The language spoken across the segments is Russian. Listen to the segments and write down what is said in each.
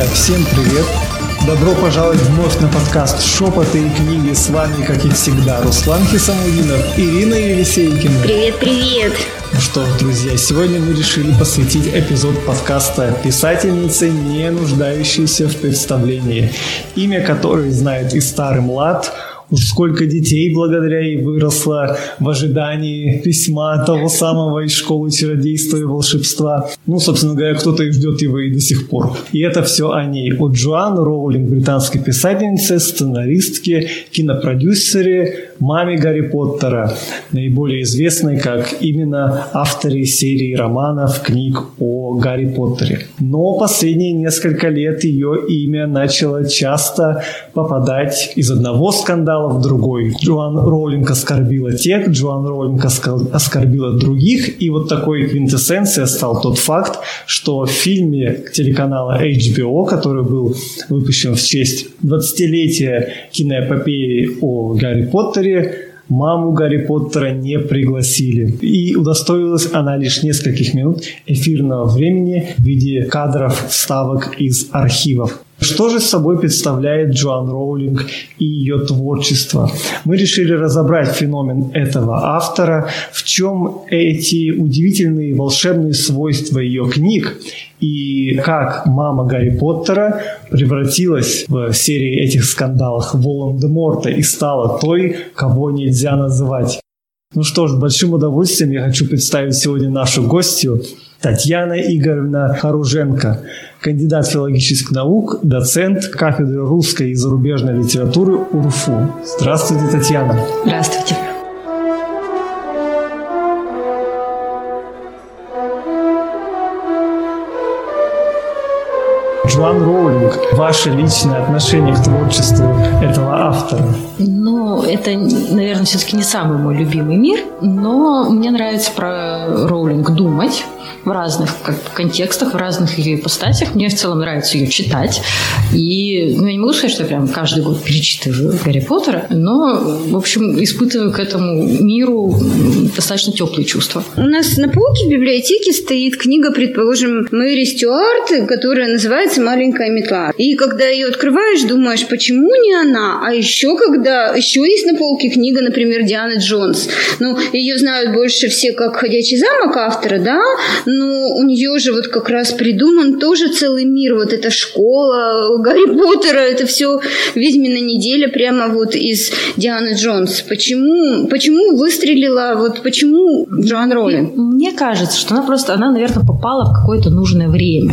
Друзья, всем привет! Добро пожаловать вновь на подкаст «Шепоты и книги». С вами, как и всегда, Руслан Хисамудинов, Ирина Елисейкина. Привет, привет! Ну что, друзья, сегодня мы решили посвятить эпизод подкаста писательнице, не нуждающейся в представлении, имя которой знает и старый млад – сколько детей благодаря ей выросло в ожидании письма того самого из школы чародейства и волшебства. Ну, собственно говоря, кто-то и ждет его и до сих пор. И это все о ней. О Джоан Роулинг, британской писательнице, сценаристке, кинопродюсере, маме Гарри Поттера, наиболее известной как именно авторе серии романов, книг о Гарри Поттере. Но последние несколько лет ее имя начало часто попадать из одного скандала в другой. Джоан Роулинг оскорбила тех, Джоан Роулинг оскорбила других, и вот такой квинтэссенцией стал тот факт, что в фильме телеканала HBO, который был выпущен в честь 20-летия киноэпопеи о Гарри Поттере, маму Гарри Поттера не пригласили. И удостоилась она лишь нескольких минут эфирного времени в виде кадров вставок из архивов. Что же собой представляет Джоан Роулинг и ее творчество? Мы решили разобрать феномен этого автора, в чем эти удивительные волшебные свойства ее книг и как мама Гарри Поттера превратилась в серии этих скандалов Волан-де-Морта и стала той, кого нельзя называть. Ну что ж, большим удовольствием я хочу представить сегодня нашу гостью Татьяна Игоревна Харуженко – кандидат филологических наук, доцент кафедры русской и зарубежной литературы УРФУ. Здравствуйте, Татьяна. Здравствуйте. Джоан Роулинг, ваше личное отношение к творчеству этого автора? Ну, это, наверное, все-таки не самый мой любимый мир, но мне нравится про Роулинг думать в разных как, контекстах, в разных ее ипостасях. Мне в целом нравится ее читать. И ну, я не могу сказать, что я прям каждый год перечитываю Гарри Поттера, но, в общем, испытываю к этому миру достаточно теплые чувства. У нас на полке в библиотеке стоит книга, предположим, Мэри Стюарт, которая называется «Маленькая метла». И когда ее открываешь, думаешь, почему не она? А еще когда... Еще есть на полке книга, например, Дианы Джонс. Ну, ее знают больше все как «Ходячий замок» автора, да? Но у нее же вот как раз придуман тоже целый мир, вот эта школа Гарри Поттера, это все «Ведьмина неделя» прямо вот из Дианы Джонс. Почему, почему выстрелила, вот почему Джоан Роллинг? Мне кажется, что она просто, она, наверное, попала в какое-то нужное время.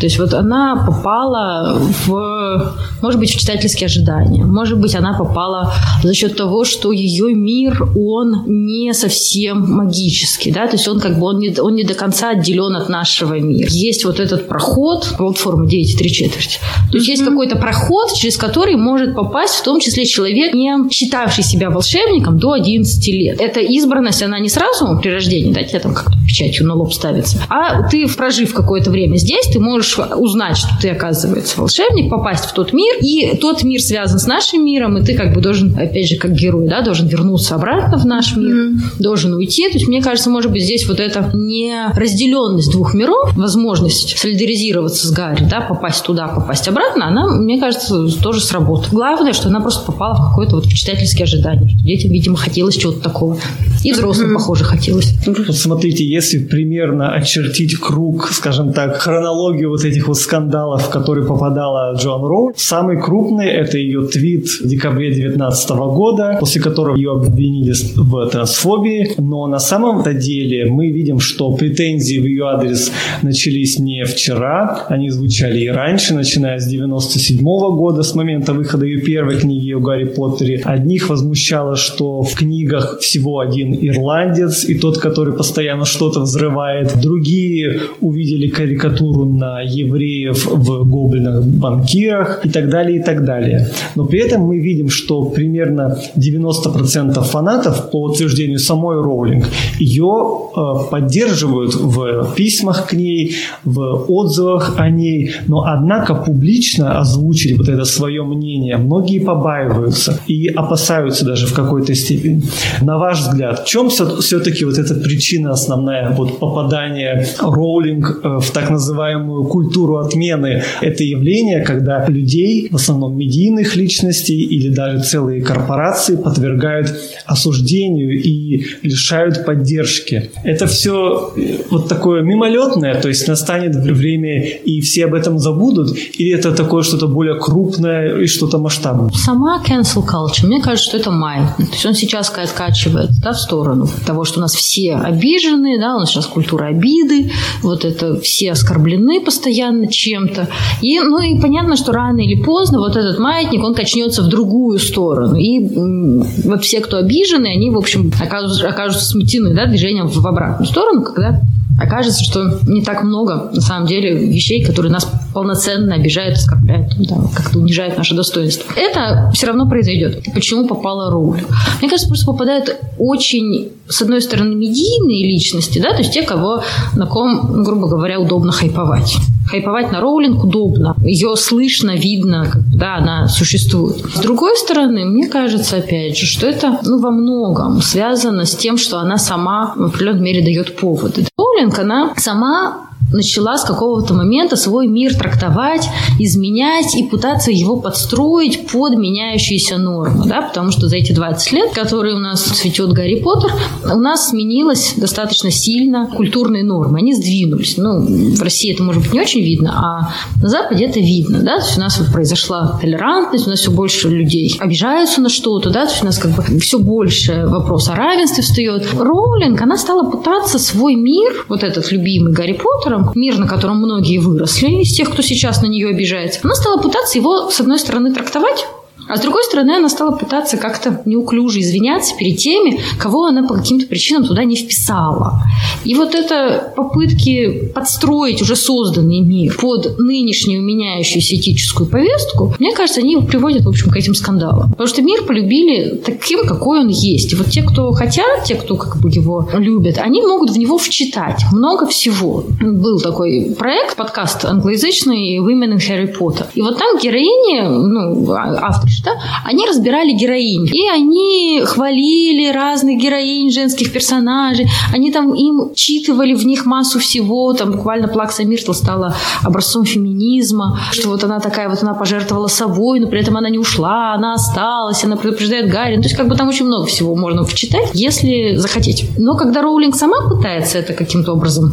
То есть вот она попала в, может быть, в читательские ожидания. Может быть, она попала за счет того, что ее мир, он не совсем магический, да, то есть он как бы, он не, он не до конца конца отделен от нашего мира. Есть вот этот проход, платформа 9 3 четверти. То есть mm-hmm. есть какой-то проход, через который может попасть в том числе человек, не считавший себя волшебником до 11 лет. Эта избранность, она не сразу при рождении, да, тебе там как-то печатью на лоб ставится, а ты, прожив какое-то время здесь, ты можешь узнать, что ты, оказывается, волшебник, попасть в тот мир, и тот мир связан с нашим миром, и ты как бы должен, опять же, как герой, да, должен вернуться обратно в наш мир, mm-hmm. должен уйти. То есть, мне кажется, может быть, здесь вот это не разделенность двух миров, возможность солидаризироваться с Гарри, да, попасть туда, попасть обратно, она, мне кажется, тоже сработала. Главное, что она просто попала в какое-то вот читательское ожидание. Что детям, видимо, хотелось чего-то такого. И взрослым, похоже, хотелось. Вот смотрите, если примерно очертить круг, скажем так, хронологию вот этих вот скандалов, в которые попадала Джон Роу, самый крупный это ее твит в декабре 2019 года, после которого ее обвинили в трансфобии. Но на самом-то деле мы видим, что претензии претензии в ее адрес начались не вчера, они звучали и раньше, начиная с 97 года, с момента выхода ее первой книги о Гарри Поттере. Одних возмущало, что в книгах всего один ирландец, и тот, который постоянно что-то взрывает. Другие увидели карикатуру на евреев в гоблинах-банкирах и так далее, и так далее. Но при этом мы видим, что примерно 90% фанатов, по утверждению самой Роулинг, ее э, поддерживают в письмах к ней, в отзывах о ней, но однако публично озвучили вот это свое мнение многие побаиваются и опасаются даже в какой-то степени. На ваш взгляд, В чем все-таки вот эта причина основная вот попадания Роулинг э, в так называемую культуру отмены? Это явление, когда людей, в основном медийных личностей или даже целые корпорации подвергают осуждению и лишают поддержки. Это все э, вот такое мимолетное, то есть настанет время и все об этом забудут, или это такое что-то более крупное и что-то масштабное? Сама cancel culture, мне кажется, что это маятник. То есть он сейчас откачивает да, в сторону того, что у нас все обижены, да, у нас сейчас культура обиды, вот это все оскорблены постоянно чем-то. И, ну и понятно, что рано или поздно вот этот маятник, он качнется в другую сторону. И вот все, кто обижены, они, в общем, окажутся, окажутся смутены да, движением в обратную сторону, когда окажется, что не так много, на самом деле, вещей, которые нас полноценно обижают, оскорбляют, да, как-то унижают наше достоинство. Это все равно произойдет. Почему попала роль? Мне кажется, просто попадают очень, с одной стороны, медийные личности, да, то есть те, кого, на ком, грубо говоря, удобно хайповать. Хайповать на Роулинг удобно. Ее слышно, видно, да, она существует. С другой стороны, мне кажется, опять же, что это ну, во многом связано с тем, что она сама в определенной мере дает поводы. Роулинг, она сама начала с какого-то момента свой мир трактовать, изменять и пытаться его подстроить под меняющиеся нормы, да, потому что за эти 20 лет, которые у нас цветет Гарри Поттер, у нас сменилось достаточно сильно культурные нормы, они сдвинулись. Ну, в России это, может быть, не очень видно, а на Западе это видно, да, то есть у нас вот произошла толерантность, у нас все больше людей обижаются на что-то, да, то есть у нас как бы все больше вопрос о равенстве встает. Роулинг, она стала пытаться свой мир, вот этот любимый Гарри Поттера, котором, мир, на котором многие выросли, из тех, кто сейчас на нее обижается, она стала пытаться его, с одной стороны, трактовать а с другой стороны, она стала пытаться как-то неуклюже извиняться перед теми, кого она по каким-то причинам туда не вписала. И вот это попытки подстроить уже созданный мир под нынешнюю меняющуюся этическую повестку, мне кажется, они приводят, в общем, к этим скандалам. Потому что мир полюбили таким, какой он есть. И вот те, кто хотят, те, кто как бы его любят, они могут в него вчитать много всего. Был такой проект, подкаст англоязычный «Women in Harry Potter». И вот там героини, ну, а, автор да, они разбирали героинь. И они хвалили разных героинь, женских персонажей. Они там им читывали в них массу всего. Там буквально Плакса Миртл стала образцом феминизма, что вот она такая, вот она пожертвовала собой, но при этом она не ушла, она осталась, она предупреждает Гарри. Ну, то есть как бы там очень много всего можно вчитать, если захотеть. Но когда Роулинг сама пытается это каким-то образом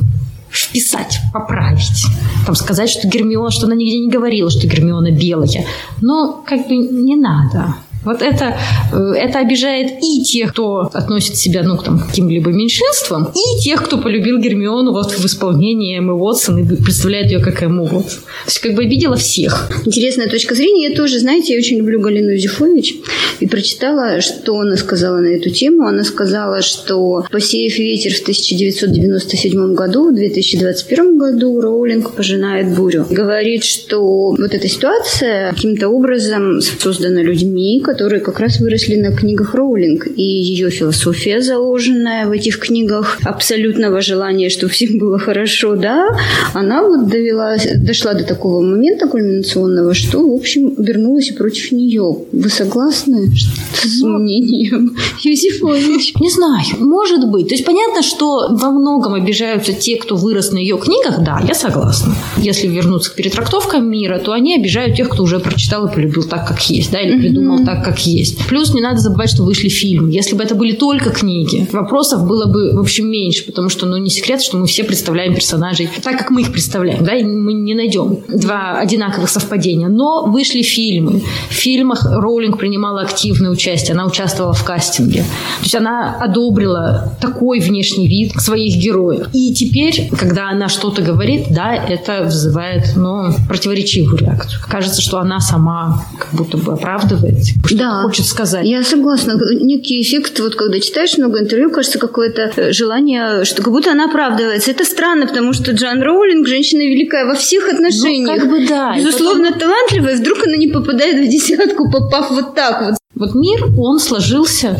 вписать, поправить. Там сказать, что Гермиона, что она нигде не говорила, что Гермиона белая. Но как бы не надо. Вот это, э, это обижает и тех, кто относит себя ну, к каким-либо меньшинствам, и тех, кто полюбил Гермиону вот в исполнении Эммы Уотсон и представляет ее как Эмму Уотсон. То есть как бы обидела всех. Интересная точка зрения. Я тоже, знаете, я очень люблю Галину Зюфович и прочитала, что она сказала на эту тему. Она сказала, что «Посеяв ветер в 1997 году, в 2021 году Роулинг пожинает бурю». Говорит, что вот эта ситуация каким-то образом создана людьми, которые как раз выросли на книгах Роулинг. И ее философия, заложенная в этих книгах, абсолютного желания, чтобы всем было хорошо, да, она вот довела, дошла до такого момента кульминационного, что, в общем, вернулась и против нее. Вы согласны с ну, мнением Юзефович? Не знаю, может быть. То есть понятно, что во многом обижаются те, кто вырос на ее книгах, да, я согласна. Если вернуться к перетрактовкам мира, то они обижают тех, кто уже прочитал и полюбил так, как есть, да, или придумал mm-hmm. Как есть. Плюс не надо забывать, что вышли фильмы. Если бы это были только книги, вопросов было бы, в общем, меньше, потому что, ну, не секрет, что мы все представляем персонажей так, как мы их представляем, да, и мы не найдем два одинаковых совпадения. Но вышли фильмы. В фильмах Роулинг принимала активное участие, она участвовала в кастинге. То есть она одобрила такой внешний вид своих героев. И теперь, когда она что-то говорит, да, это вызывает, ну, противоречивую реакцию. Кажется, что она сама как будто бы оправдывает что да, хочет сказать. Я согласна. Некий эффект, вот когда читаешь много интервью, кажется, какое-то э, желание, что как будто она оправдывается. Это странно, потому что Джан Роулинг женщина великая во всех отношениях. Ну, как бы да. Безусловно, потом... талантливая, вдруг она не попадает в десятку, попав вот так вот. Вот мир, он сложился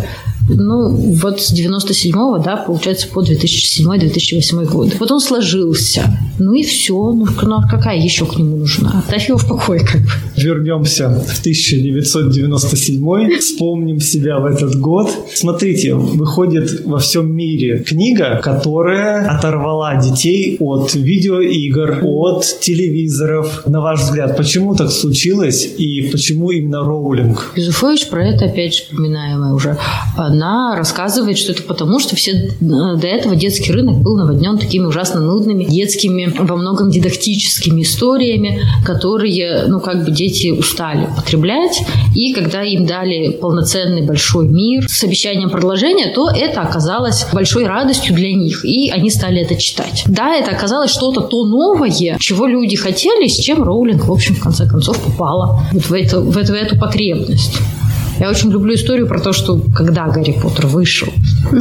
ну, вот с 97-го, да, получается, по 2007-2008 год. Вот он сложился. Ну и все. Ну, ну а какая еще к нему нужна? Оставь его в покое, как бы. Вернемся в 1997 вспомним себя в этот год. Смотрите, выходит во всем мире книга, которая оторвала детей от видеоигр, от телевизоров. На ваш взгляд, почему так случилось и почему именно Роулинг? Юзефович про это, опять же, вспоминаемая уже. Она рассказывает, что это потому, что все э, до этого детский рынок был наводнен такими ужасно нудными детскими, во многом дидактическими историями, которые, ну, как бы дети устали потреблять. И когда им дали полноценный большой мир с обещанием продолжения, то это оказалось большой радостью для них. И они стали это читать. Да, это оказалось что-то то новое, чего люди хотели, с чем Роулинг, в общем, в конце концов, попала вот в эту, в эту, в эту потребность. Я очень люблю историю про то, что когда Гарри Поттер вышел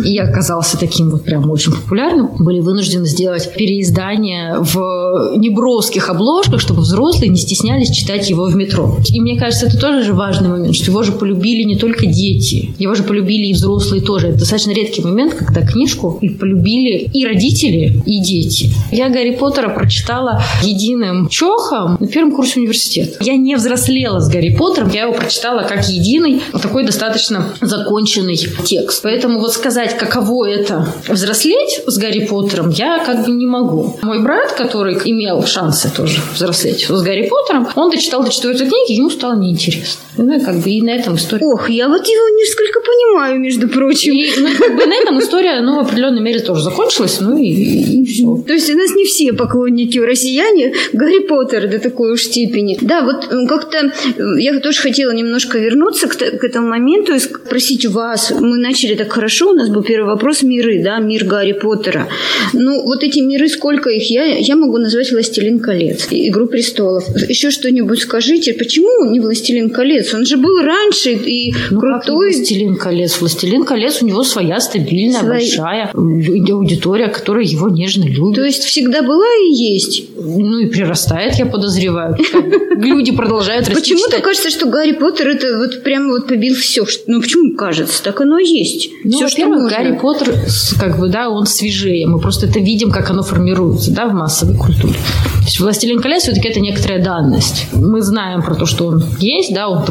и оказался таким вот прям очень популярным, были вынуждены сделать переиздание в неброских обложках, чтобы взрослые не стеснялись читать его в метро. И мне кажется, это тоже же важный момент, что его же полюбили не только дети, его же полюбили и взрослые тоже. Это достаточно редкий момент, когда книжку полюбили и родители, и дети. Я Гарри Поттера прочитала единым чохом на первом курсе университета. Я не взрослела с Гарри Поттером, я его прочитала как единый такой достаточно законченный текст. Поэтому вот сказать, каково это взрослеть с Гарри Поттером, я как бы не могу. Мой брат, который имел шансы тоже взрослеть с Гарри Поттером, он дочитал до четвертой книги, ему стало неинтересно. Ну, и как бы и на этом история. Ох, я вот его несколько понимаю, между прочим. И, ну, как бы на этом история, ну, в определенной мере тоже закончилась, ну и, и, и все. То есть у нас не все поклонники россияне Гарри Поттера до такой уж степени. Да, вот как-то я тоже хотела немножко вернуться к, к этому моменту и спросить вас. Мы начали так хорошо, у нас был первый вопрос миры, да, мир Гарри Поттера. Ну, вот эти миры, сколько их? Я, я могу назвать «Властелин колец», «Игру престолов». Еще что-нибудь скажите. Почему не «Властелин колец»? Он же был раньше и ну, крутой. «Властелин колец»? «Властелин колец» у него своя стабильная, Свои... большая аудитория, которая его нежно любит. То есть всегда была и есть? Ну и прирастает, я подозреваю. Люди продолжают расти Почему-то кажется, что Гарри Поттер это вот прямо вот побил все. Ну, почему кажется? Так оно и есть. Ну, все, что можно. Гарри Поттер, как бы, да, он свежее. Мы просто это видим, как оно формируется, да, в массовой культуре. То есть «Властелин колец» все-таки это некоторая данность. Мы знаем про то, что он есть, да, он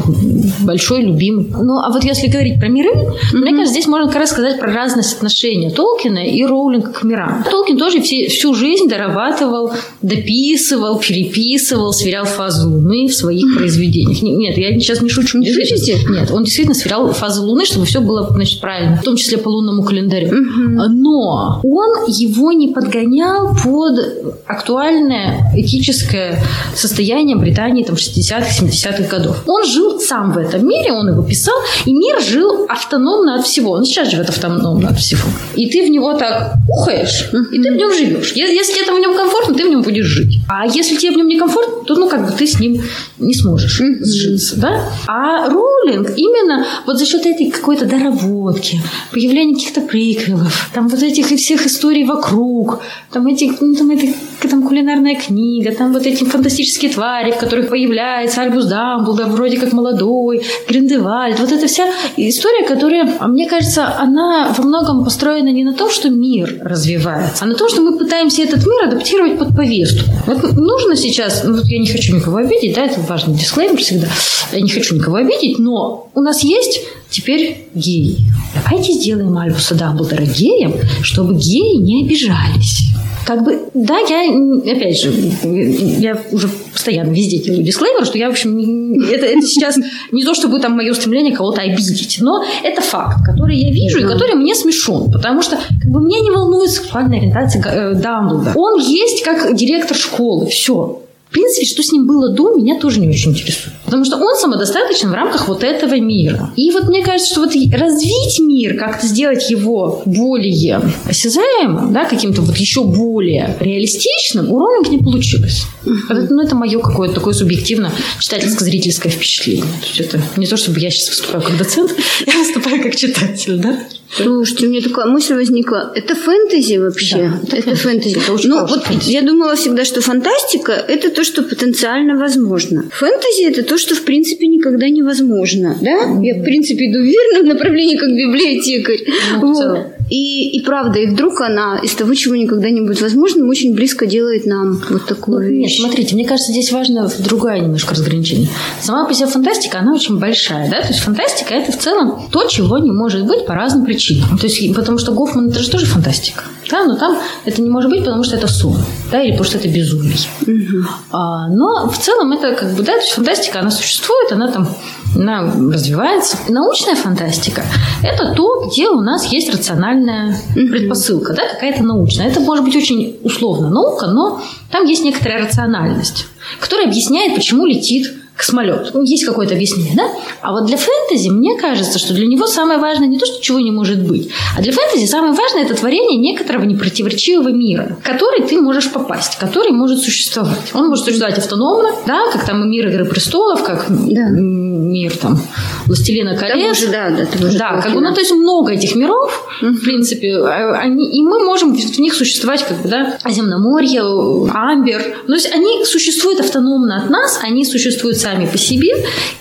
большой, любимый. Ну, а вот если говорить про миры, mm-hmm. мне кажется, здесь можно как раз сказать про разность отношения Толкина и Роулинга к мирам. Толкин тоже все, всю жизнь дорабатывал, дописывал, переписывал, сверял фазу Луны в своих mm-hmm. произведениях. Нет, я сейчас не шучу. Не шутите? Нет, он действительно сверял фазы Луны, чтобы все было, значит, правильно, в том числе по лунному календарю. Mm-hmm. Но он его не подгонял под актуальное этическое состояние Британии там, 60-х, 70-х годов. Он жил сам в этом мире, он его писал, и мир жил автономно от всего. Он сейчас живет автономно от всего. И ты в него так ухаешь, и ты в нем живешь. Если тебе там в нем комфортно, ты в нем будешь жить. А если тебе в нем не комфортно, то ну как бы ты с ним не сможешь сжиться. Да? А Роулинг именно вот за счет этой какой-то доработки, появления каких-то приквелов, там вот этих и всех историй вокруг, там этих, ну, там, это, там кулинарная книга, там вот эти фантастические твари, в которых появляется Альбус Дамблдор, вроде как молодой, Гриндевальд. Вот эта вся история, которая, мне кажется, она во многом построена не на том, что мир развивается, а на том, что мы пытаемся этот мир адаптировать под повестку. Вот нужно сейчас, ну вот я не хочу никого обидеть, да, это важный дисклеймер всегда, я не хочу никого обидеть, но у нас есть теперь геи. Давайте сделаем Альбуса Дамблдора геем, чтобы геи не обижались. Как бы, да, я, опять же, я уже постоянно везде делаю дисклеймер, что я, в общем, это, это сейчас не то, чтобы там мое стремление кого-то обидеть, но это факт, который я вижу и который мне смешон, потому что как бы, меня не волнует сексуальная ориентация э, Дамблдора. Он есть как директор школы, все. В принципе, что с ним было до, меня тоже не очень интересует. Потому что он самодостаточен в рамках вот этого мира. И вот мне кажется, что вот развить мир, как-то сделать его более осязаемым, да, каким-то вот еще более реалистичным, у Роулинг не получилось. Это, ну, это мое какое-то такое субъективно читательско-зрительское впечатление. То есть это не то, чтобы я сейчас выступаю как доцент, я выступаю как читатель, да? Слушайте, у меня такая мысль возникла. Это фэнтези вообще? Да, это, это фэнтези. Это очень ну, вот фэнтези. я думала всегда, что фантастика – это то, что потенциально возможно. Фэнтези – это то, что, в принципе, никогда невозможно, да? Mm-hmm. Я, в принципе, иду в верном направлении, как библиотекарь. Ну, вот. И, и правда, и вдруг она из того, чего никогда не будет возможным, очень близко делает нам вот такую ну, вещь. Нет, смотрите, мне кажется, здесь важно другое немножко разграничение. Сама по себе фантастика, она очень большая, да? То есть фантастика – это в целом то, чего не может быть по разным причинам. То есть, потому что Гофман – это же тоже фантастика. Да, но там это не может быть, потому что это сон, да, или потому что это безумие. Угу. А, но в целом это как бы, да, то есть фантастика, она существует, она там она развивается. Научная фантастика – это то, где у нас есть рациональная предпосылка, да, какая-то научная. Это может быть очень условно наука, но там есть некоторая рациональность, которая объясняет, почему летит космолет. Ну, есть какое-то объяснение, да? А вот для фэнтези мне кажется, что для него самое важное не то, что чего не может быть, а для фэнтези самое важное это творение некоторого непротиворечивого мира, в который ты можешь попасть, который может существовать. Он может существовать автономно, да, как там мир Игры престолов, как да. мир там Властелина колец. Уже, да, да, уже да, как бы, ну, то есть много этих миров, в принципе, а, они, и мы можем в них существовать, как бы, да, Земноморье, Амбер. То есть они существуют автономно от нас, они существуют сами по себе,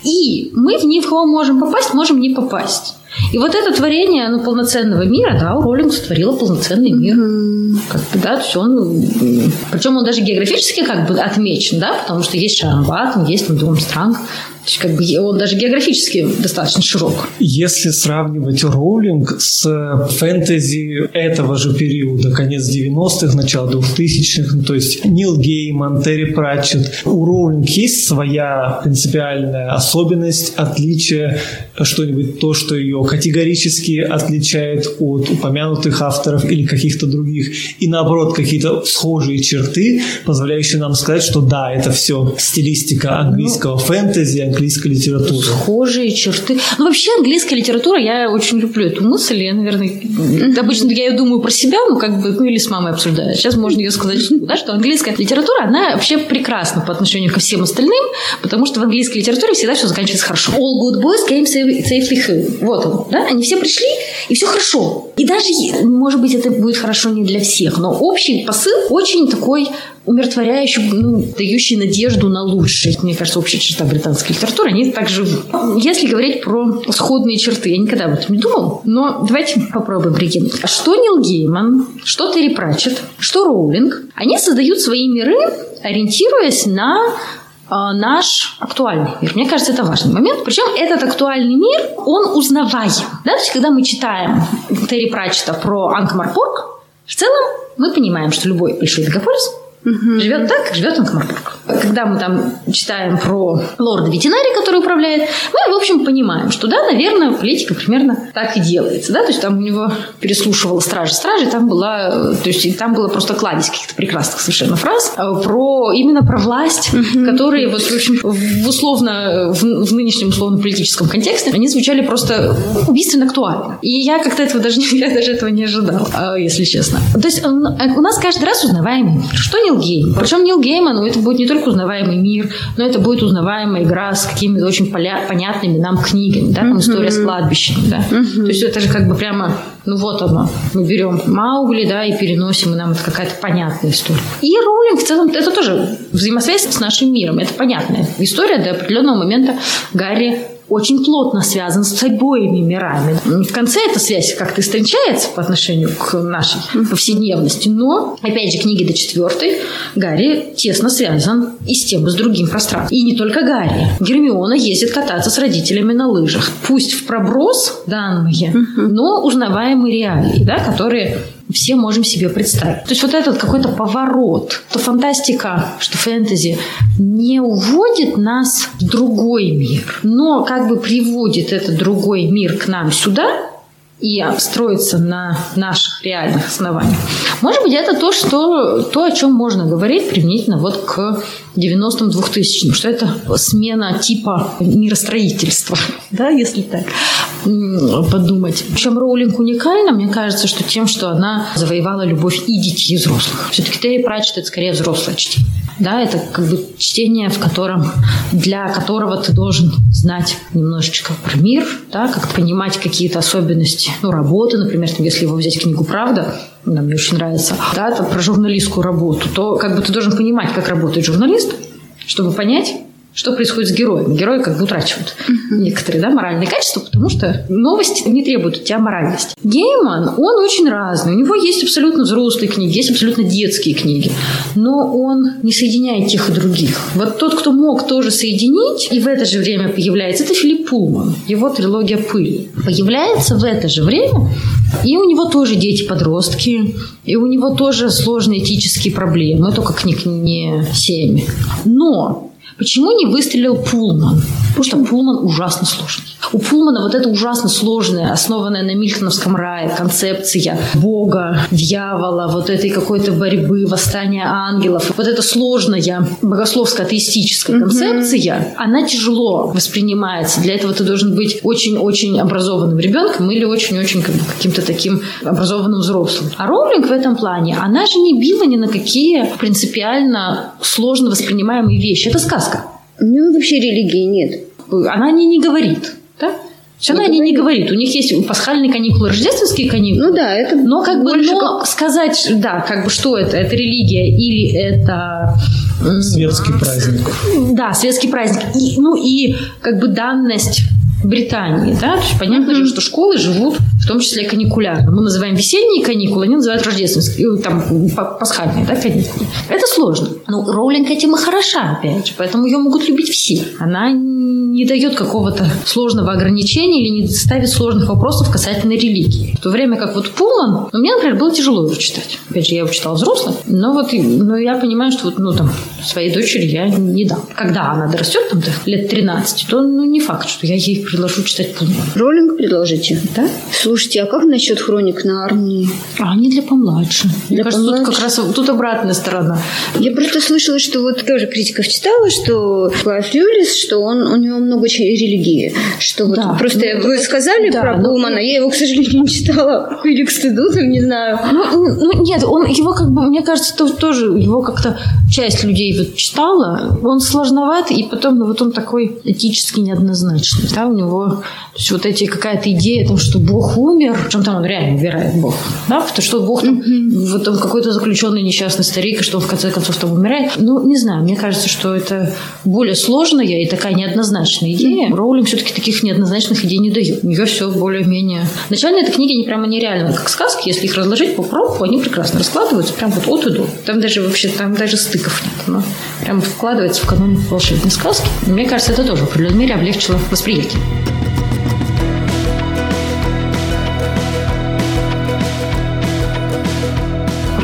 и мы в них можем попасть, можем не попасть. И вот это творение ну, полноценного мира, да, Роллинг сотворила полноценный мир. Mm-hmm. Как бы, да, то есть он, причем он даже географически как бы отмечен, да, потому что есть Шарамбат, есть там Думстранг, есть, как бы он даже географически достаточно широк. Если сравнивать Роулинг с фэнтези этого же периода, конец 90-х, начало 2000-х, ну, то есть Нил Гейман, Терри Пратчетт, у Роулинг есть своя принципиальная особенность, отличие, что-нибудь то, что ее категорически отличает от упомянутых авторов или каких-то других, и наоборот, какие-то схожие черты, позволяющие нам сказать, что да, это все стилистика английского ну, фэнтези, английской литературы. Схожие черты. Ну, вообще, английская литература, я очень люблю эту мысль. Я, наверное, обычно я ее думаю про себя, ну, как бы, ну, или с мамой обсуждаю. Сейчас можно ее сказать, да, что английская литература, она вообще прекрасна по отношению ко всем остальным, потому что в английской литературе всегда все заканчивается хорошо. All good boys came safely home. Вот он, да? Они все пришли, и все хорошо. И даже, может быть, это будет хорошо не для всех, но общий посыл очень такой умиротворяющий, ну, дающий надежду на лучшее. Мне кажется, общая черта британской литературы, они так живут. Если говорить про сходные черты, я никогда об этом не думал, но давайте попробуем прикинуть. А что Нил Гейман, что Терри Пратчетт, что Роулинг, они создают свои миры, ориентируясь на наш актуальный мир. Мне кажется, это важный момент. Причем этот актуальный мир, он узнаваем. Да? То есть, когда мы читаем Терри Пратчета про Анкмарпорг, в целом мы понимаем, что любой большой мегаполис Угу. Живет так, как живет Анкмарпорг. Когда мы там читаем про лорда ветеринария, который управляет, мы, в общем, понимаем, что, да, наверное, политика примерно так и делается. Да? То есть там у него переслушивала стражи стражи, там была, то есть там было просто кладезь каких-то прекрасных совершенно фраз э, про именно про власть, угу. которые вот, в общем, в условно, в, в нынешнем условно-политическом контексте, они звучали просто убийственно актуально. И я как-то этого даже, я даже этого не ожидала, э, если честно. То есть у нас каждый раз узнаваемый мир. Что не Нил Гейман. Причем Нил Гейман, ну, это будет не только узнаваемый мир, но это будет узнаваемая игра с какими-то очень поля- понятными нам книгами, да, там история с кладбищами, да. То есть это же как бы прямо, ну вот оно, мы берем Маугли, да, и переносим, и нам это какая-то понятная история. И Роулинг в целом, это тоже взаимосвязь с нашим миром, это понятная история до определенного момента Гарри очень плотно связан с обоими мирами. В конце эта связь как-то истончается по отношению к нашей повседневности, но, опять же, книги до четвертой Гарри тесно связан и с тем, и с другим пространством. И не только Гарри. Гермиона ездит кататься с родителями на лыжах. Пусть в проброс данные, но узнаваемые реалии, да, которые все можем себе представить. То есть вот этот какой-то поворот, что фантастика, что фэнтези не уводит нас в другой мир, но как бы приводит этот другой мир к нам сюда, и строится на наших реальных основаниях. Может быть, это то, что, то, о чем можно говорить применительно вот к 90-м 2000-м, что это смена типа миростроительства, да, если так подумать. Чем Роулинг уникальна, мне кажется, что тем, что она завоевала любовь и детей, и взрослых. Все-таки Терри Пратчетт – это скорее взрослое чтение. Да, это как бы чтение, в котором, для которого ты должен знать немножечко про мир, да, как понимать какие-то особенности ну, работы, например, если его взять книгу «Правда», она мне очень нравится, да, это про журналистскую работу, то как бы ты должен понимать, как работает журналист, чтобы понять, что происходит с героем. Герои как бы утрачивают uh-huh. некоторые да, моральные качества, потому что новости не требуют у тебя моральности. Гейман, он очень разный. У него есть абсолютно взрослые книги, есть абсолютно детские книги, но он не соединяет тех и других. Вот тот, кто мог тоже соединить, и в это же время появляется, это Филипп Пулман, его трилогия «Пыль». Появляется в это же время и у него тоже дети-подростки, и у него тоже сложные этические проблемы, только книг не семь. Но Почему не выстрелил Пулман? Потому что Пулман ужасно сложный. У Пулмана вот эта ужасно сложная, основанная на Мильтоновском рае концепция Бога, дьявола, вот этой какой-то борьбы, восстания ангелов. Вот эта сложная богословско-атеистическая mm-hmm. концепция, она тяжело воспринимается. Для этого ты должен быть очень-очень образованным ребенком или очень-очень как бы, каким-то таким образованным взрослым. А Роулинг в этом плане, она же не била ни на какие принципиально сложно воспринимаемые вещи. Это сказка сказка. У нее вообще религии нет. Она не, не говорит. Да? Все она не, не говорит. У них есть пасхальные каникулы, рождественские каникулы. Ну да, это Но как бы но как... сказать, да, как бы что это? Это религия или это светский праздник. Да, светский праздник. И, ну и как бы данность Британии, да, то есть понятно mm-hmm. же, что школы живут в том числе каникулярно. Мы называем весенние каникулы, они называют рождественские, э, там, пасхальные, да, каникулы. Это сложно. Но Роулинг этим и хороша, опять же, поэтому ее могут любить все. Она не дает какого-то сложного ограничения или не ставит сложных вопросов касательно религии. В то время как вот Пулман, ну, мне, например, было тяжело его читать. Опять же, я его читала взрослым, но вот но я понимаю, что вот, ну, там, своей дочери я не дам. Когда она дорастет, там, лет 13, то ну, не факт, что я ей предложу читать Пулман. Роллинг предложите? Да. Слушайте, а как насчет хроник на армии? А они для помладше. Для Мне кажется, помладше? тут как раз тут обратная сторона. Я просто слышала, что вот тоже критиков читала, что Клайв Льюис, что он, у него много религии. Что вот да. просто ну, вы сказали да, про Булмана, я его, к сожалению, не читала. Или к стыду, там, не знаю. Ну, ну, нет, он его как бы, мне кажется, то, тоже его как-то часть людей вот читала. Он сложноват, и потом ну, вот он такой этически неоднозначный. Да, у него то есть вот эти какая-то идея о том, что Бог умер, причем там он реально умирает Бог, да, потому что Бог там, mm-hmm. вот он какой-то заключенный несчастный старик, и что он в конце концов там умирает. Ну, не знаю, мне кажется, что это более сложная и такая неоднозначная идея. Mm-hmm. Роулинг все-таки таких неоднозначных идей не дает. У нее все более-менее... Начальные это книги, они прямо нереальные, как сказки. Если их разложить по пробку, они прекрасно раскладываются, прям вот от и до. Там даже вообще, там даже стыков нет. Но прям вкладывается в канон волшебной сказки. мне кажется, это тоже в определенной мере облегчило восприятие.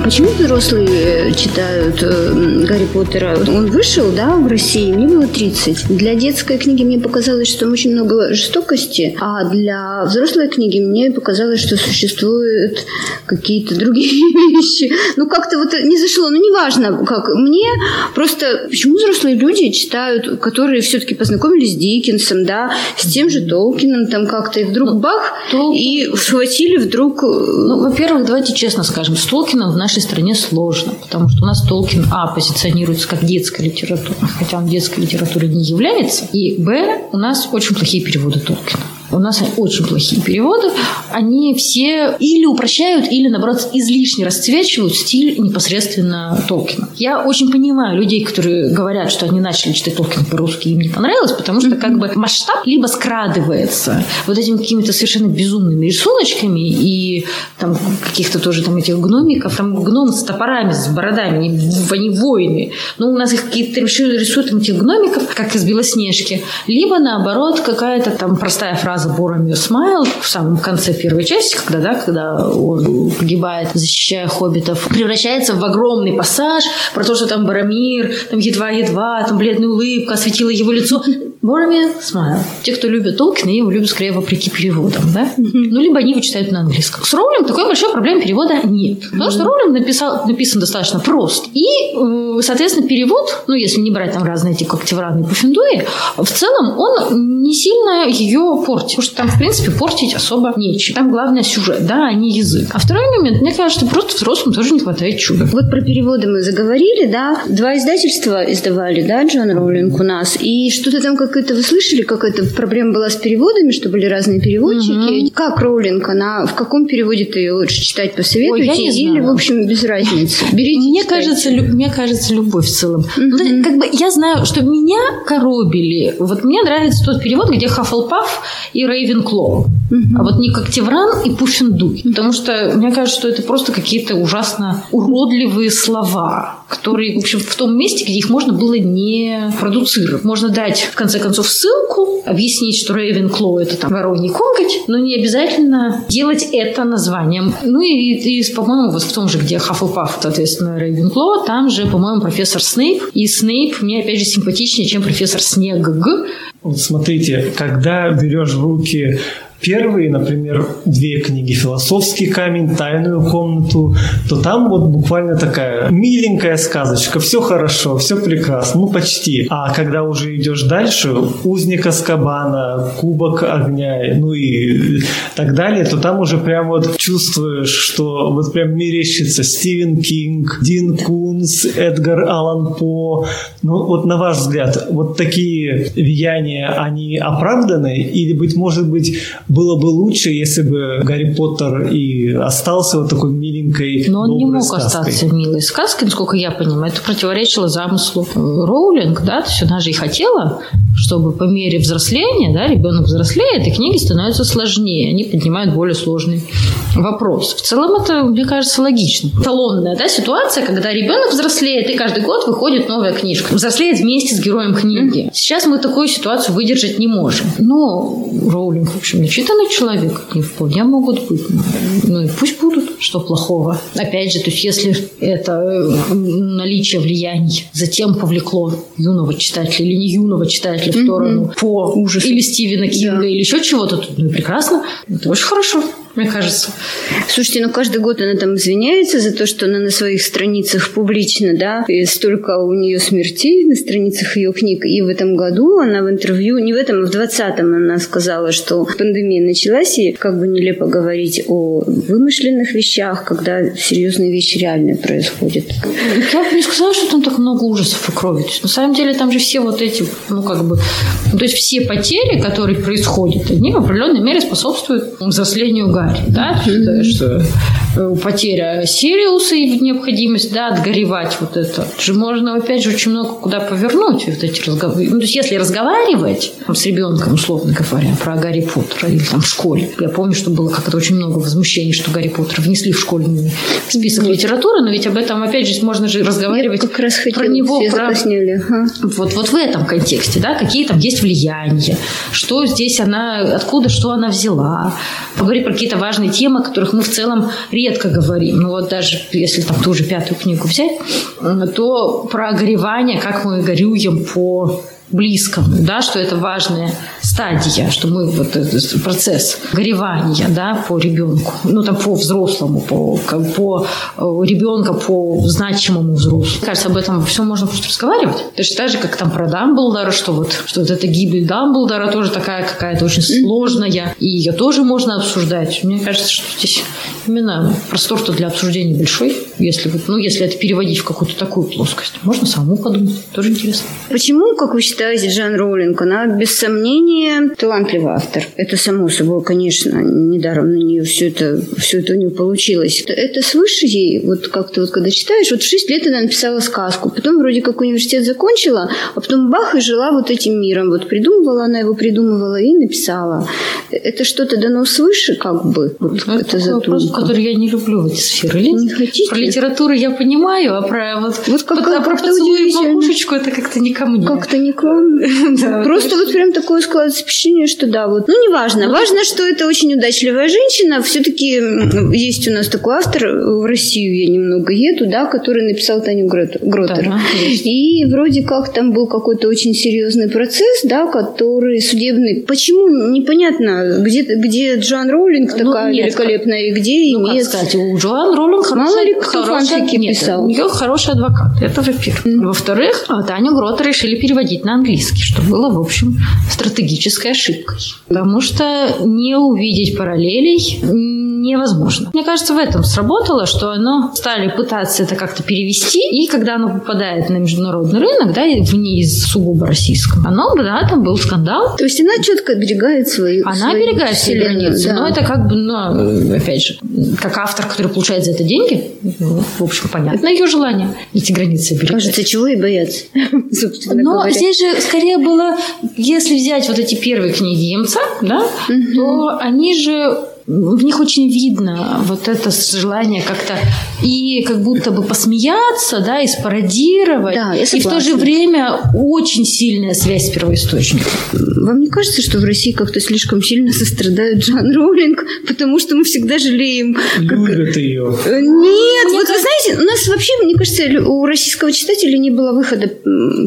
Почему взрослые читают э, Гарри Поттера? Он вышел, да, в России, мне было 30. Для детской книги мне показалось, что там очень много жестокости, а для взрослой книги мне показалось, что существуют какие-то другие вещи. Ну, как-то вот не зашло, ну, неважно, как. Мне просто... Почему взрослые люди читают, которые все-таки познакомились с Диккенсом, да, с тем же Толкином, там как-то, и вдруг ну, бах, Толкин... и схватили вдруг... Э, ну, во-первых, давайте честно скажем, с Толкином в нашей нашей стране сложно, потому что у нас Толкин, а, позиционируется как детская литература, хотя он детской литературой не является, и, б, у нас очень плохие переводы Толкина. У нас очень плохие переводы. Они все или упрощают, или, наоборот, излишне расцвечивают стиль непосредственно Толкина. Я очень понимаю людей, которые говорят, что они начали читать Толкина по-русски, им не понравилось, потому что как бы масштаб либо скрадывается вот этими какими-то совершенно безумными рисуночками и там каких-то тоже там этих гномиков. Там гном с топорами, с бородами, они, они воины. Но у нас их какие-то рисуют там этих гномиков, как из Белоснежки. Либо, наоборот, какая-то там простая фраза фраза Боромир Смайл в самом конце первой части, когда, да, когда он погибает, защищая хоббитов, превращается в огромный пассаж про то, что там Боромир, там едва-едва, там бледная улыбка осветила его лицо. Боромир Смайл. Те, кто любят Толкина, его любят скорее вопреки переводам, да? Ну, либо они его читают на английском. С Роулинг такой большой проблемы перевода нет. Потому что Роулинг написал, написан достаточно прост. И, э, соответственно, перевод, ну, если не брать там разные эти когтевраны и пуффендуи, в целом он не сильно ее портит. Потому что там, в принципе, портить особо нечего. Там главное сюжет, да, а не язык. А второй момент, мне кажется, просто взрослым тоже не хватает чуда. Вот про переводы мы заговорили, да. Два издательства издавали, да, Джон Роулинг у нас. И что-то там как это вы слышали, как это проблема была с переводами, что были разные переводчики. Угу. Как Роулинг, она в каком переводе ты ее лучше читать посоветуете? Ой, Или, в общем, без разницы? Берите мне кажется, лю, мне кажется, любовь в целом. Угу. как бы я знаю, что меня коробили. Вот мне нравится тот перевод, где Хаффлпаф и Рейвенклоу. Угу. А вот не как Тевран и Пушендуй. Потому что мне кажется, что это просто какие-то ужасно уродливые слова, которые, в общем, в том месте, где их можно было не продуцировать. Можно дать, в конце концов, ссылку, объяснить, что Рейвенклоу – это там вороний коготь, но не обязательно делать это названием. Ну и, и по-моему, вот в том же, где Хаффлпаф, соответственно, Рейвенклоу, там же, по-моему, профессор Снейп. И Снейп мне, опять же, симпатичнее, чем профессор Снег. Вот смотрите, когда берешь в руки первые, например, две книги «Философский камень», «Тайную комнату», то там вот буквально такая миленькая сказочка, все хорошо, все прекрасно, ну почти. А когда уже идешь дальше, «Узник Аскабана», «Кубок огня», ну и так далее, то там уже прям вот чувствуешь, что вот прям мерещится Стивен Кинг, Дин Кунс, Эдгар Аллан По. Ну вот на ваш взгляд, вот такие влияния, они оправданы? Или, быть может быть, было бы лучше, если бы Гарри Поттер и остался вот такой миленькой Но он не мог сказкой. остаться милой сказкой, насколько я понимаю. Это противоречило замыслу Роулинг, да, то есть она же и хотела, чтобы по мере взросления, да, ребенок взрослеет, и книги становятся сложнее, они поднимают более сложный вопрос. В целом это, мне кажется, логично. Талонная, да, ситуация, когда ребенок взрослеет, и каждый год выходит новая книжка. Взрослеет вместе с героем книги. Сейчас мы такую ситуацию выдержать не можем. Но Роулинг, в общем, начитанный человек, они вполне могут быть. Ну и пусть будут, что плохого. Опять же, то есть если это э, наличие влияний затем повлекло юного читателя или не юного читателя в сторону mm-hmm. по ужасу или Стивена Кинга да. или еще чего-то, ну прекрасно. Это очень хорошо мне кажется. Слушайте, ну каждый год она там извиняется за то, что она на своих страницах публично, да, и столько у нее смертей на страницах ее книг. И в этом году она в интервью, не в этом, а в 20-м она сказала, что пандемия началась, и как бы нелепо говорить о вымышленных вещах, когда серьезные вещи реальные происходят. Я бы не сказала, что там так много ужасов и крови. На самом деле там же все вот эти, ну как бы, то есть все потери, которые происходят, они в определенной мере способствуют взрослению Гарри тварь, да, считаю, что э, потеря Сириуса и необходимость, да, отгоревать вот это. Же можно, опять же, очень много куда повернуть вот эти разговоры. Ну, то есть, если разговаривать там, с ребенком, условно говоря, про Гарри Поттера или там в школе. Я помню, что было как-то очень много возмущений, что Гарри Поттер внесли в школьный список вот. литературы, но ведь об этом, опять же, можно же разговаривать Я как раз про него. Про... Ага. Вот, вот в этом контексте, да, какие там есть влияния, что здесь она, откуда, что она взяла. Поговорить про какие-то важные темы, о которых мы в целом редко говорим. Ну вот даже если там ту же пятую книгу взять, то про горевание, как мы горюем по близкому, да, что это важная стадия, что мы вот этот процесс горевания, да, по ребенку, ну там по взрослому, по, по э, ребенка, по значимому взрослому. Кажется, об этом все можно просто разговаривать. Точно так же, как там про Дамблдора, что вот, что вот эта гибель Дамблдора тоже такая какая-то очень сложная, и ее тоже можно обсуждать. Мне кажется, что здесь именно простор-то для обсуждения большой, если вот, ну, если это переводить в какую-то такую плоскость. Можно самому подумать, тоже интересно. Почему, как вы считаете, считаете, Джан Роулинг, она без сомнения талантливый автор. Это само собой, конечно, недаром на нее все это, все это у нее получилось. Это свыше ей, вот как-то вот когда читаешь, вот в 6 лет она написала сказку, потом вроде как университет закончила, а потом бах и жила вот этим миром. Вот придумывала она его, придумывала и написала. Это что-то дано свыше, как бы. Вот ну, это, вопрос, который я не люблю в эти сферы. Не хотите? Про литературу я понимаю, а про вот, вот как, вот, а про поцелуй макушечку это как-то не ко мне. Как-то не к да, Просто вот прям такое складывается впечатление, что да, вот. Ну, неважно. Ну, Важно, что это очень удачливая женщина. Все-таки есть у нас такой автор, в Россию я немного еду, да, который написал Таню Гротер. Да, и вроде как там был какой-то очень серьезный процесс, да, который судебный. Почему? Непонятно, где, где Джоан Роулинг ну, такая нет, великолепная, и где ну, нет. кстати, у Джоан Роулинг Мало ли кто фанфики писал. у нее хороший адвокат. Это во-первых. Mm. Во-вторых, Таню Гротер решили переводить на английский что было, в общем, стратегической ошибкой. Потому что не увидеть параллелей невозможно. Мне кажется, в этом сработало, что оно стали пытаться это как-то перевести, и когда оно попадает на международный рынок, да, вне из сугубо российского, оно, да, там был скандал. То есть она четко оберегает свои Она свои оберегает свои границы, да. но это как бы, ну, опять же, как автор, который получает за это деньги, ну, в общем, понятно. Это ее желание эти границы оберегать. Кажется, чего и собственно Но говоря. здесь же скорее было, если взять вот эти первые книги Емца, да, то они же в них очень видно вот это желание как-то и как будто бы посмеяться, да, и спародировать, Да, и в то же время очень сильная связь с первоисточником. Вам не кажется, что в России как-то слишком сильно сострадают Джан Роулинг, потому что мы всегда жалеем как- Любят ее. Э, Нет, вот вы знаете, у нас вообще, мне кажется, у российского читателя не было выхода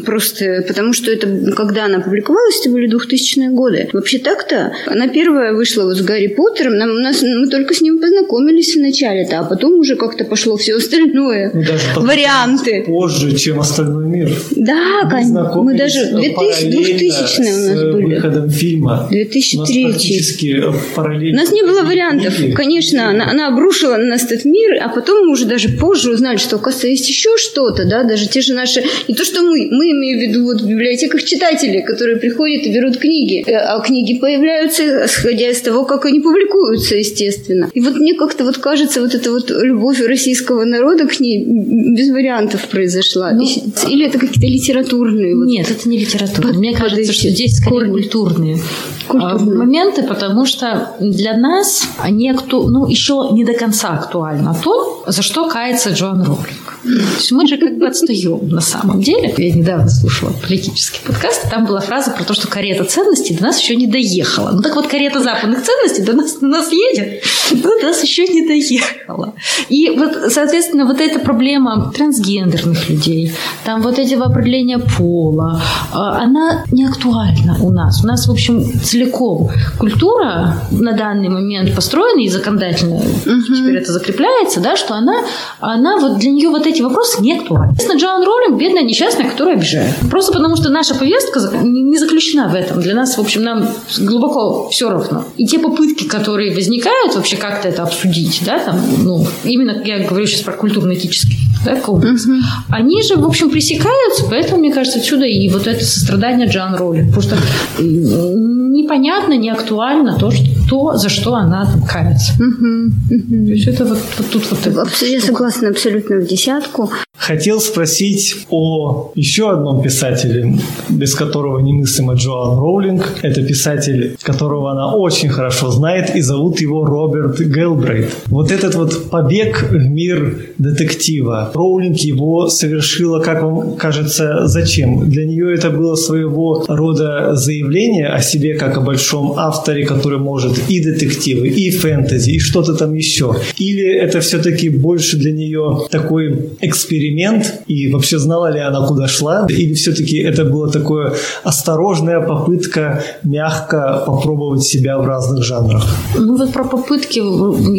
просто потому, что это, когда она публиковалась, это были 2000-е годы. Вообще так-то, она первая вышла вот с Гарри Поттером, нам, у нас, мы только с ним познакомились в начале-то, а потом уже как-то пошло все остальное. Ну, даже Варианты. Позже, чем остальной мир. Да, Мы конечно. Мы даже 2000, параллельно 2000 у нас были. Выходом фильма. 2003. У нас практически У параллельно. нас не было вариантов. книги. Конечно, она, она обрушила на нас этот мир, а потом мы уже даже позже узнали, что, оказывается, есть еще что-то, да, даже те же наши... Не то, что мы, мы имеем в виду вот в библиотеках читатели, которые приходят и берут книги, Э, а книги появляются, исходя из того, как они публикуются, естественно. И вот мне как-то вот кажется, вот эта вот любовь российского народа к ней без вариантов произошла. Ну, Или это какие-то литературные вот Нет, это не литература. Под- Мне кажется, что здесь скорее. Культурные, Культурные. а, моменты, потому что для нас они акту... ну, еще не до конца актуально то, за что кается Джоан Роулинг. То есть мы же как бы отстаем на самом деле. Я недавно слушала политический подкаст, там была фраза про то, что карета ценностей до нас еще не доехала. Ну так вот, карета западных ценностей до нас, до нас едет, но до нас еще не доехала. И вот, соответственно, вот эта проблема трансгендерных людей, там вот эти определения пола, а, она не актуальна у нас. У нас, в общем, целиком культура на данный момент построена и законодательно теперь это закрепляется, да, что она, она вот для нее вот эти вопросы не актуальны. Естественно, Джоан Роллинг бедная несчастная, которая обижает. Просто потому, что наша повестка не заключена в этом. Для нас, в общем, нам глубоко все равно. И те попытки, которые возникают вообще как-то это обсудить, да, там, ну, именно я говорю сейчас про культурно-этический да, комплекс, они же, в общем, пресекаются, поэтому, мне кажется, отсюда и вот это сострадание Джоан Роллинг. Потому что непонятно, не актуально то, что, то за что она там кается. Мгм. То есть это вот, вот тут вот это. Абс- Я согласна абсолютно в десятку. Хотел спросить о еще одном писателе, без которого немыслима Джоан Роулинг. Это писатель, которого она очень хорошо знает, и зовут его Роберт Гелбрейт. Вот этот вот побег в мир детектива. Роулинг его совершила, как вам кажется, зачем? Для нее это было своего рода заявление о себе как о большом авторе, который может и детективы, и фэнтези, и что-то там еще. Или это все-таки больше для нее такой эксперимент, и вообще знала ли она, куда шла, или все-таки это была такое осторожная попытка мягко попробовать себя в разных жанрах? Ну вот про попытки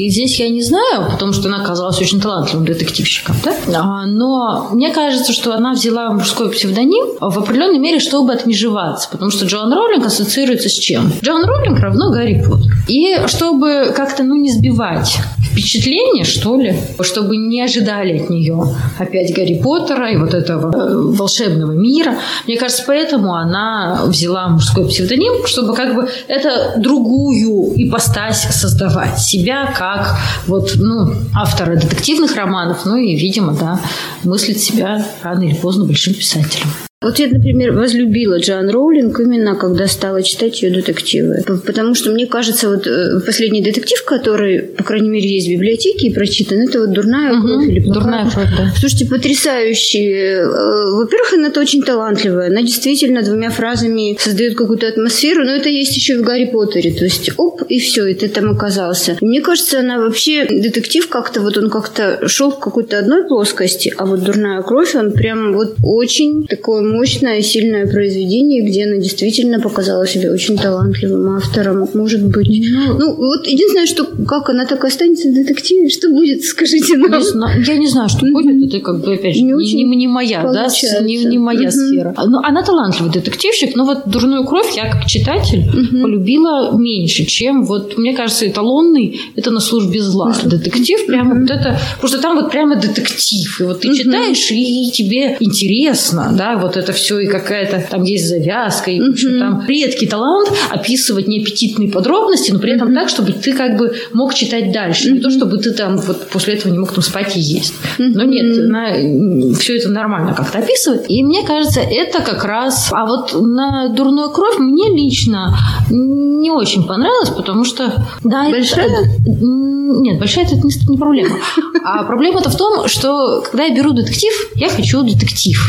здесь я не знаю, потому что она оказалась очень талантливым детективщиком, да? А, Но мне кажется, что она взяла мужской псевдоним в определенной мере, чтобы отмежеваться, потому что Джоан Роллинг ассоциируется с чем? Джоан Роллинг равно Гарри Поттер. И чтобы как-то, ну, не сбивать впечатление, что ли, чтобы не ожидали от нее опять Гарри Поттера и вот этого э, волшебного мира. Мне кажется, поэтому она взяла мужской псевдоним, чтобы как бы это другую ипостась создавать. Себя как вот, ну, автора детективных романов, ну и, видимо, да, мыслить себя рано или поздно большим писателем. Вот я, например, возлюбила Джоан Роулинг именно когда стала читать ее детективы. Потому что мне кажется, вот э, последний детектив, который, по крайней мере, есть в библиотеке и прочитан, это вот «Дурная Мгм. кровь» или Дурная кровь, да. Слушайте, потрясающий. Э, Во-первых, она это очень талантливая. Она действительно двумя фразами создает какую-то атмосферу, но это есть еще и в Гарри Поттере. То есть, оп, и все, и ты там оказался. И мне кажется, она вообще, детектив как-то, вот он как-то шел в какой-то одной плоскости, а вот «Дурная кровь», он прям вот очень такой мощное, сильное произведение, где она действительно показала себя очень талантливым автором. Может быть. Ну, ну вот единственное, что как она так останется в детективе, что будет, скажите нам. Не знаю, я не знаю, что будет. Это как бы, опять же, не, не, не моя, да, не, не моя угу. сфера. Но она талантливый детективщик, но вот «Дурную кровь» я как читатель угу. полюбила меньше, чем вот, мне кажется, эталонный – это «На службе зла». Детектив прямо угу. вот это... Просто там вот прямо детектив. И вот ты угу. читаешь, и тебе интересно, да, вот это все, и какая-то там есть завязка, и угу. там редкий талант описывать неаппетитные подробности, но при этом угу. так, чтобы ты как бы мог читать дальше. Угу. Не то, чтобы ты там вот после этого не мог там спать и есть. Угу. Но нет, она все это нормально как-то описывает. И мне кажется, это как раз... А вот на «Дурную кровь» мне лично не очень понравилось, потому что... Да, большая? Это, нет, большая это не, не проблема. А проблема-то в том, что когда я беру детектив, я хочу детектив.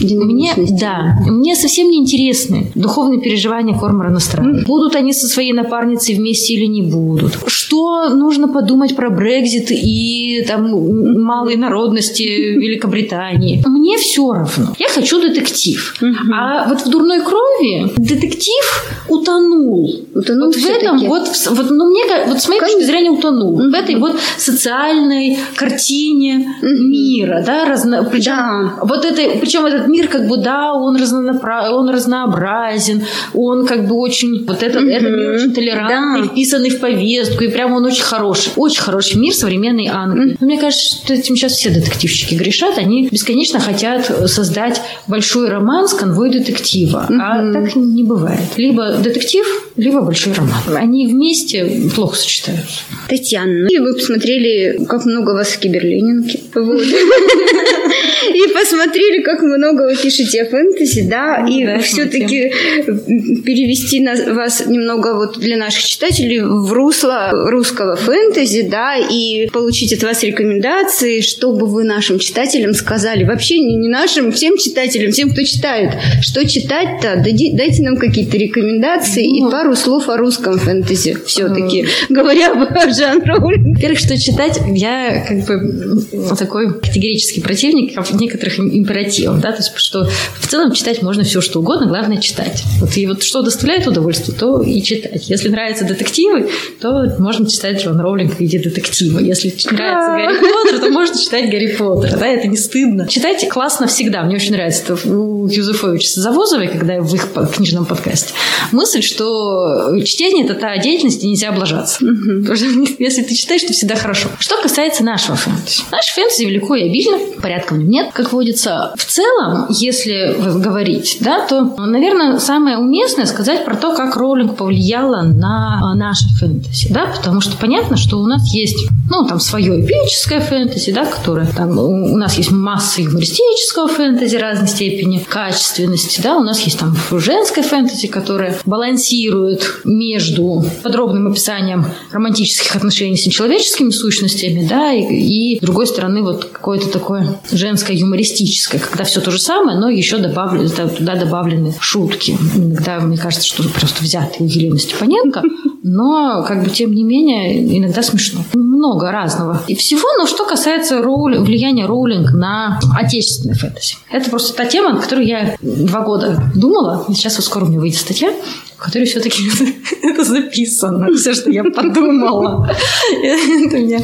Мне, да, мне совсем не интересны духовные переживания Кормора Нострада. Будут они со своей напарницей вместе или не будут. Что нужно подумать про Брекзит и там малые народности Великобритании. Мне все равно. Я хочу детектив. А вот в «Дурной крови» детектив утонул. Утонул вот в этом вот, вот, ну мне, вот с моей точки зрения утонул. В этой вот социальной картине мира, да, разно, причем да. вот это, причем этот мир как бы, да, он, разнонапра... он разнообразен, он как бы очень, вот этот, mm-hmm. этот мир очень толерантный, да. вписанный в повестку, и прямо он очень хороший. Очень хороший мир современной Англии. Mm-hmm. мне кажется, что этим сейчас все детективщики грешат, они бесконечно хотят создать большой роман с конвой детектива, mm-hmm. а так не бывает. Либо детектив, либо большой роман. Они вместе плохо сочетаются. Татьяна, ну и вы посмотрели, как много вас в Киберленинке. Вот. И посмотрели, как много вы пишете о фэнтези, да, ну, и да, все-таки перевести нас, вас немного вот для наших читателей в русло русского фэнтези, да, и получить от вас рекомендации, чтобы вы нашим читателям сказали, вообще не, не нашим, всем читателям, всем, кто читает, что читать-то, дайте нам какие-то рекомендации ну, и пару слов о русском фэнтези все-таки, говоря об Жан Роулинг. Во-первых, что читать, я как бы такой категорический противник некоторых императивов, да, то есть что в целом читать можно все, что угодно, главное читать. Вот, и вот что доставляет удовольствие, то и читать. Если нравятся детективы, то можно читать Джон Роулинг в виде детектива. Если нравится Гарри Поттер, то можно читать Гарри Поттера, да, это не стыдно. Читать классно всегда. Мне очень нравится это у Юзефовича Завозовой, когда я в их книжном подкасте, мысль, что чтение – это та деятельность, где нельзя облажаться. Потому что если ты читаешь, то всегда хорошо. Что касается нашего фэнтези. Наш фэнтези велико и обильно, порядком нет, как водится. В целом, если говорить, да, то, наверное, самое уместное сказать про то, как Роулинг повлияла на наше фэнтези, да, потому что понятно, что у нас есть, ну, там, свое эпическое фэнтези, да, которое там, у нас есть масса юмористического фэнтези разной степени качественности, да, у нас есть там женское фэнтези, которое балансирует между подробным описанием романтических отношений с нечеловеческими сущностями, да, и, и с другой стороны вот какое-то такое женское юмористическое, когда все то же самое, но еще добавлены, туда добавлены шутки. Иногда мне кажется, что просто взятые у Елены Степаненко, но как бы тем не менее иногда смешно. Много разного и всего, но что касается роули, влияния роулинг на отечественный фэнтези. Это просто та тема, на которую я два года думала. Сейчас вот скоро у меня выйдет статья которой все-таки это записано, все, что я подумала. Это меня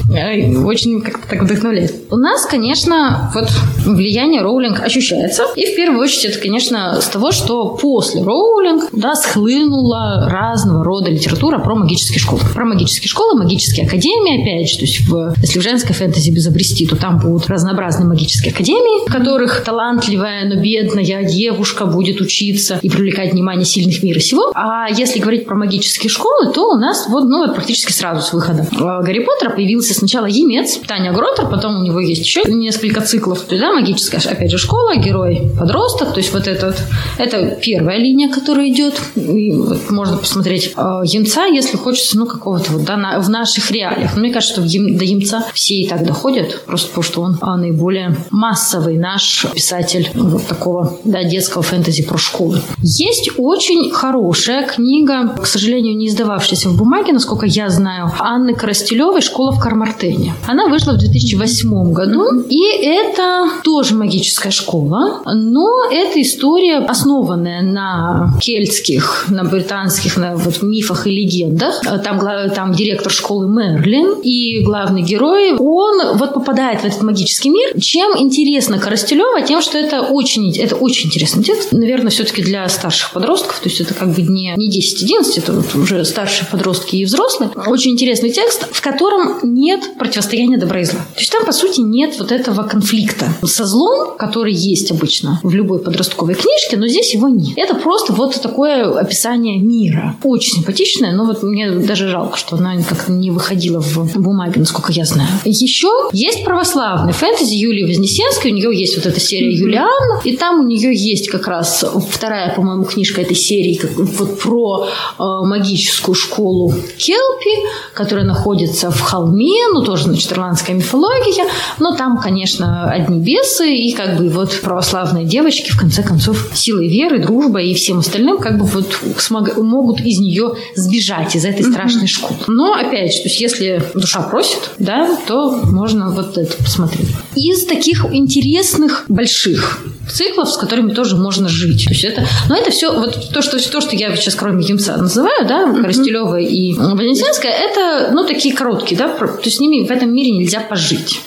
очень как-то так вдохновляет. У нас, конечно, вот влияние Роулинг ощущается. И в первую очередь это, конечно, с того, что после Роулинг да, схлынула разного рода литература про магические школы. Про магические школы, магические академии, опять же, то есть в, если в женской фэнтези безобрести, то там будут разнообразные магические академии, в которых талантливая, но бедная девушка будет учиться и привлекать внимание сильных мира сего. А а если говорить про магические школы, то у нас вот, ну, практически сразу с выхода Гарри Поттера появился сначала Емец, Таня Гротер, потом у него есть еще несколько циклов. То есть, да, магическая, опять же, школа, герой, подросток. То есть вот этот, это первая линия, которая идет. И вот можно посмотреть э, Емца, если хочется, ну, какого-то вот, да, на, в наших реалиях. Но мне кажется, что до Емца все и так доходят, просто потому что он а, наиболее массовый наш писатель вот такого, да, детского фэнтези про школы. Есть очень хорошая уже книга, к сожалению, не издававшаяся в бумаге, насколько я знаю, Анны Коростелевой «Школа в Кармартене». Она вышла в 2008 году, и это тоже магическая школа, но это история, основанная на кельтских, на британских на вот, мифах и легендах. Там, там директор школы Мерлин и главный герой, он вот попадает в этот магический мир. Чем интересно Коростелева? Тем, что это очень, это очень интересный текст. Наверное, все-таки для старших подростков, то есть это как бы не, не 10-11, это вот уже старшие подростки и взрослые. Очень интересный текст, в котором нет противостояния добра и зла. То есть там, по сути, нет вот этого конфликта со злом, который есть обычно в любой подростковой книжке, но здесь его нет. Это просто вот такое описание мира. Очень симпатичное, но вот мне даже жалко, что она как-то не выходила в бумаге, насколько я знаю. Еще есть православный фэнтези Юлии Вознесенской, у нее есть вот эта серия Юлиан, и там у нее есть как раз вторая, по-моему, книжка этой серии как, вот про э, магическую школу Келпи, которая находится в холме, ну тоже, значит, ирландская мифология, но там, конечно, одни бесы и как бы вот православные девочки, в конце концов, силой веры, дружбой и всем остальным как бы вот смог, могут из нее сбежать из этой страшной школы. Но, опять же, то есть если душа просит, да, то можно вот это посмотреть. Из таких интересных больших циклов, с которыми тоже можно жить. То есть это, но это все, вот то, что, то, что я сейчас кроме Емца называю, да, Коростелева и Вознесенская, это, ну, такие короткие, да, то есть с ними в этом мире нельзя пожить.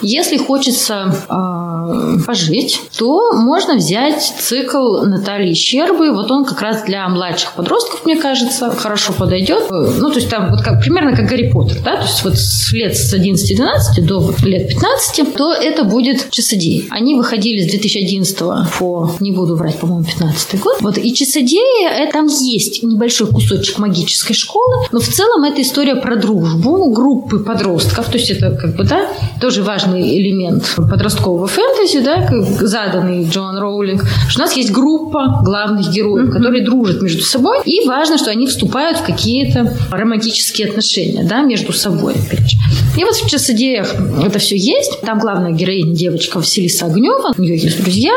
Если хочется э, пожить, то можно взять цикл Натальи Щербы. Вот он как раз для младших подростков, мне кажется, хорошо подойдет. Ну, то есть там вот как, примерно как Гарри Поттер, да, то есть вот с лет с 11-12 до вот лет 15, то это будет часодеи. Они выходили с 2011 по, не буду врать, по-моему, 15 год. Вот, и часодеи, это, там есть небольшой кусочек магической школы, но в целом это история про дружбу группы подростков, то есть это как бы, да, тоже важный элемент подросткового фэнтези, да, заданный Джон Роулинг, что у нас есть группа главных героев, mm-hmm. которые дружат между собой, и важно, что они вступают в какие-то романтические отношения, да, между собой, опять же. И вот в «Часодеях» это все есть. Там главная героиня девочка Василиса Огнева, у нее есть друзья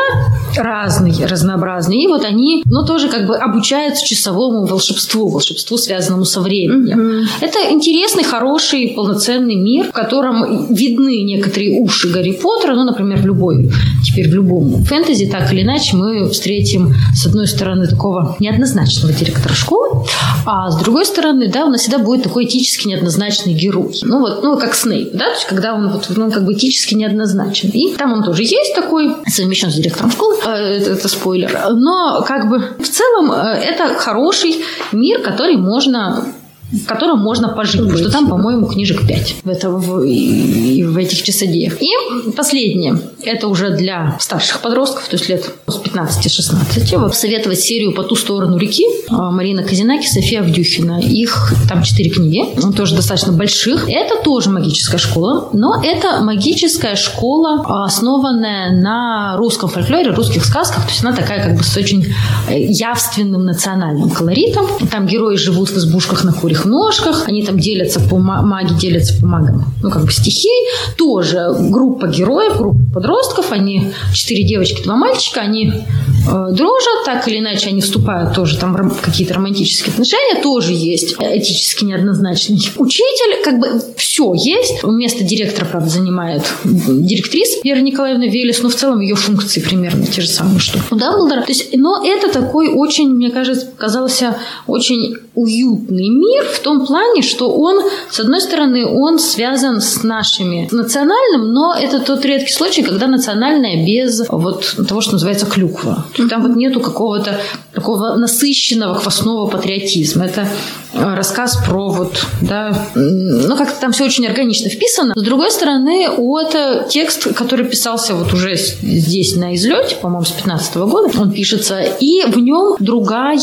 разные, разнообразные, и вот они, ну, тоже как бы обучаются часовому волшебству, волшебству, связанному со временем. Mm-hmm. Это интересный, хороший, полноценный мир, в котором видны некоторые уши Гарри Поттера, ну, например, в любой, теперь в любом фэнтези, так или иначе, мы встретим, с одной стороны, такого неоднозначного директора школы, а с другой стороны, да, у нас всегда будет такой этически неоднозначный герой. Ну, вот, ну, как Снейп, да, то есть, когда он вот, ну, как бы этически неоднозначен. И там он тоже есть такой, совмещен с директором школы, э, это, это спойлер. Но, как бы, в целом, э, это хороший мир, который можно в котором можно пожить. Быть. Что там, по-моему, книжек 5 в, это, в, и, в этих часодеях. И последнее. Это уже для старших подростков, то есть лет с 15-16. Вот советовать серию «По ту сторону реки» а, Марина Казинаки, София Авдюхина. Их там четыре книги, тоже достаточно больших. Это тоже магическая школа, но это магическая школа, основанная на русском фольклоре, русских сказках. То есть она такая как бы с очень э, явственным национальным колоритом. Там герои живут в избушках на куре своих ножках, они там делятся по маги, делятся по магам, ну, как бы стихий. Тоже группа героев, группа подростков, они четыре девочки, два мальчика, они э, дружат, так или иначе они вступают тоже там в какие-то романтические отношения, тоже есть этически неоднозначный учитель, как бы все есть. Вместо директора, правда, занимает директриса Вера Николаевна Велес, но в целом ее функции примерно те же самые, что у Дамблдора. То есть, но это такой очень, мне кажется, казался очень уютный мир в том плане, что он, с одной стороны, он связан с нашими национальным, но это тот редкий случай, когда национальное без вот того, что называется клюква. Там вот нету какого-то такого насыщенного хвостного патриотизма. Это э, рассказ про вот, да, ну как-то там все очень органично вписано. С другой стороны, это текст, который писался вот уже здесь на излете, по-моему, с 15 года, он пишется, и в нем другая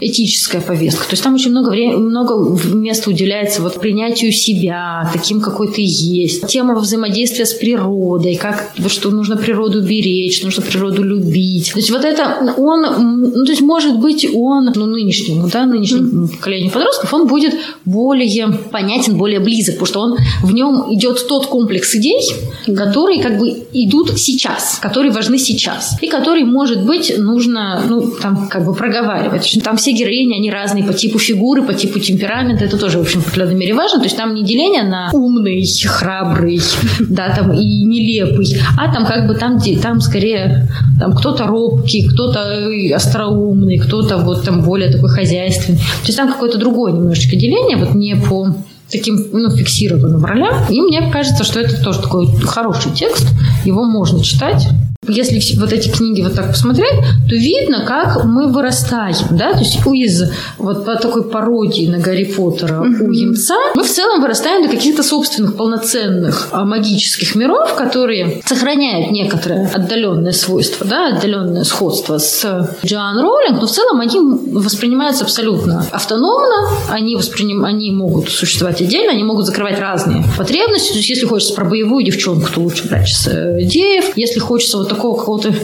этическая повестка. То есть там очень много времени, много место уделяется вот принятию себя, таким, какой ты есть. Тема взаимодействия с природой, как, что нужно природу беречь, нужно природу любить. То есть вот это он, ну, то есть может быть он, ну, нынешнему, да, нынешнему mm-hmm. поколению подростков, он будет более понятен, более близок, потому что он в нем идет тот комплекс идей, которые как бы идут сейчас, которые важны сейчас, и которые, может быть, нужно, ну, там, как бы проговаривать. Там все героини, они разные по типу фигуры, по типу темперамента, это тоже, в общем, в определенной мере важно, то есть там не деление на умный, храбрый, да, там и нелепый, а там как бы там, там скорее там кто-то робкий, кто-то остроумный, кто-то вот там более такой хозяйственный. То есть там какое-то другое немножечко деление, вот не по таким ну, фиксированным ролям. И мне кажется, что это тоже такой хороший текст. Его можно читать. Если вот эти книги вот так посмотреть, то видно, как мы вырастаем, да, то есть из вот по такой пародии на Гарри Поттера mm-hmm. у Емца мы в целом вырастаем до каких-то собственных полноценных а, магических миров, которые сохраняют некоторое отдаленное свойство, да, отдаленное сходство с Джоан Роулинг, но в целом они воспринимаются абсолютно автономно, они, восприним... они могут существовать отдельно, они могут закрывать разные потребности, то есть если хочется про боевую девчонку, то лучше брать Деев, если хочется вот такого какого-то э,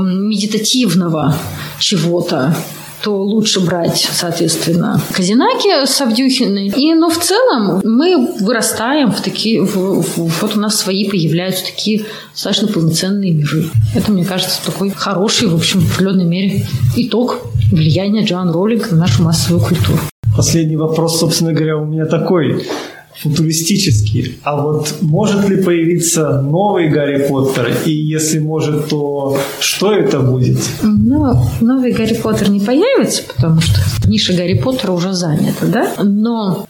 медитативного чего-то то лучше брать, соответственно, Казинаки с Авдюхиной. И, но в целом мы вырастаем в такие... В, в, вот у нас свои появляются такие достаточно полноценные миры. Это, мне кажется, такой хороший, в общем, в определенной мере итог влияния Джоан Роллинг на нашу массовую культуру. Последний вопрос, собственно говоря, у меня такой футуристический. А вот может ли появиться новый Гарри Поттер? И если может, то что это будет? Ну, новый Гарри Поттер не появится, потому что ниша Гарри Поттера уже занята, да? Но,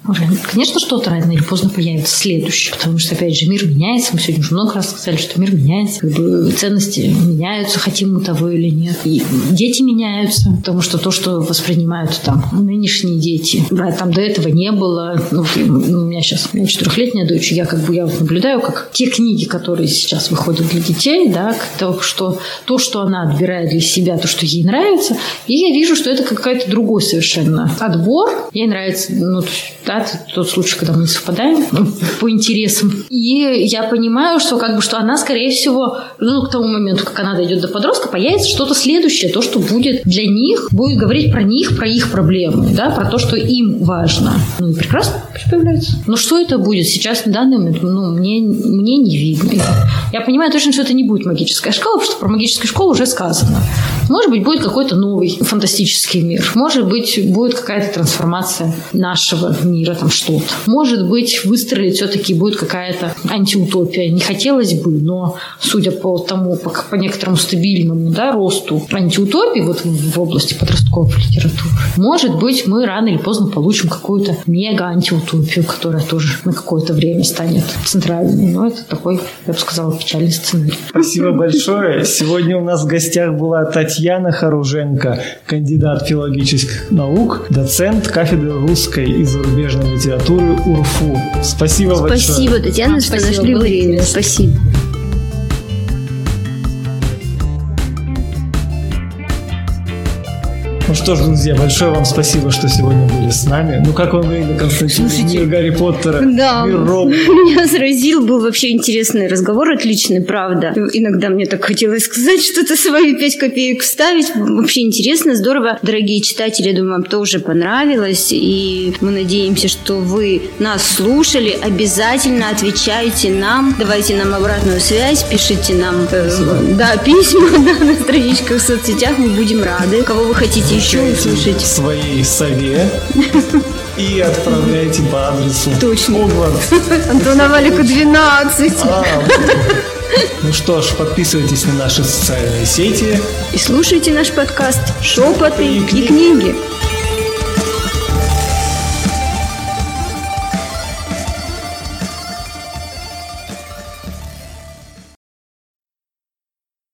конечно, что-то рано или поздно появится следующее, потому что, опять же, мир меняется. Мы сегодня уже много раз сказали, что мир меняется. Как бы ценности меняются, хотим мы того или нет. И дети меняются, потому что то, что воспринимают там нынешние дети, там до этого не было. Ну, у меня сейчас сейчас у меня четырехлетняя дочь, я как бы я наблюдаю, как те книги, которые сейчас выходят для детей, да, то, что, то, что она отбирает для себя, то, что ей нравится, и я вижу, что это какая-то другой совершенно отбор. Ей нравится, ну, да, тот случай, когда мы не совпадаем ну, по интересам. И я понимаю, что как бы, что она, скорее всего, ну, к тому моменту, как она дойдет до подростка, появится что-то следующее, то, что будет для них, будет говорить про них, про их проблемы, да, про то, что им важно. Ну, и прекрасно появляется. Но что что это будет сейчас на данный момент, ну, мне, мне не видно. Я понимаю точно, что это не будет магическая школа, потому что про магическую школу уже сказано. Может быть, будет какой-то новый фантастический мир. Может быть, будет какая-то трансформация нашего мира, там что-то. Может быть, выстрелить все-таки будет какая-то антиутопия. Не хотелось бы, но судя по тому, по, по некоторому стабильному да, росту антиутопии вот в, в области подростковой литературы, может быть, мы рано или поздно получим какую-то мега-антиутопию, которая тоже на какое-то время станет центральной. Но это такой, я бы сказала, печальный сценарий. Спасибо большое. Сегодня у нас в гостях была Татьяна Харуженко, кандидат филологических наук, доцент кафедры русской и зарубежной литературы УРФУ. Спасибо, Спасибо большое. Спасибо, Татьяна, что Спасибо, нашли время. Спасибо. Что ж, друзья, большое вам спасибо, что сегодня были с нами. Ну как вам время, Константин? Слушайте, мир Гарри Поттера, да, мир Роб. Меня заразил, был вообще интересный разговор, отличный, правда. Иногда мне так хотелось сказать что-то свои пять копеек вставить. Вообще интересно, здорово. Дорогие читатели, думаю, вам тоже понравилось. И мы надеемся, что вы нас слушали. Обязательно отвечайте нам, давайте нам обратную связь, пишите нам э, да, письма да, на страничках в соцсетях. Мы будем рады. Кого вы хотите еще услышать. Своей сове и отправляйте по адресу Точно. Антона Валика 12. А, ну что ж, подписывайтесь на наши социальные сети. И слушайте наш подкаст «Шепоты и, и книги».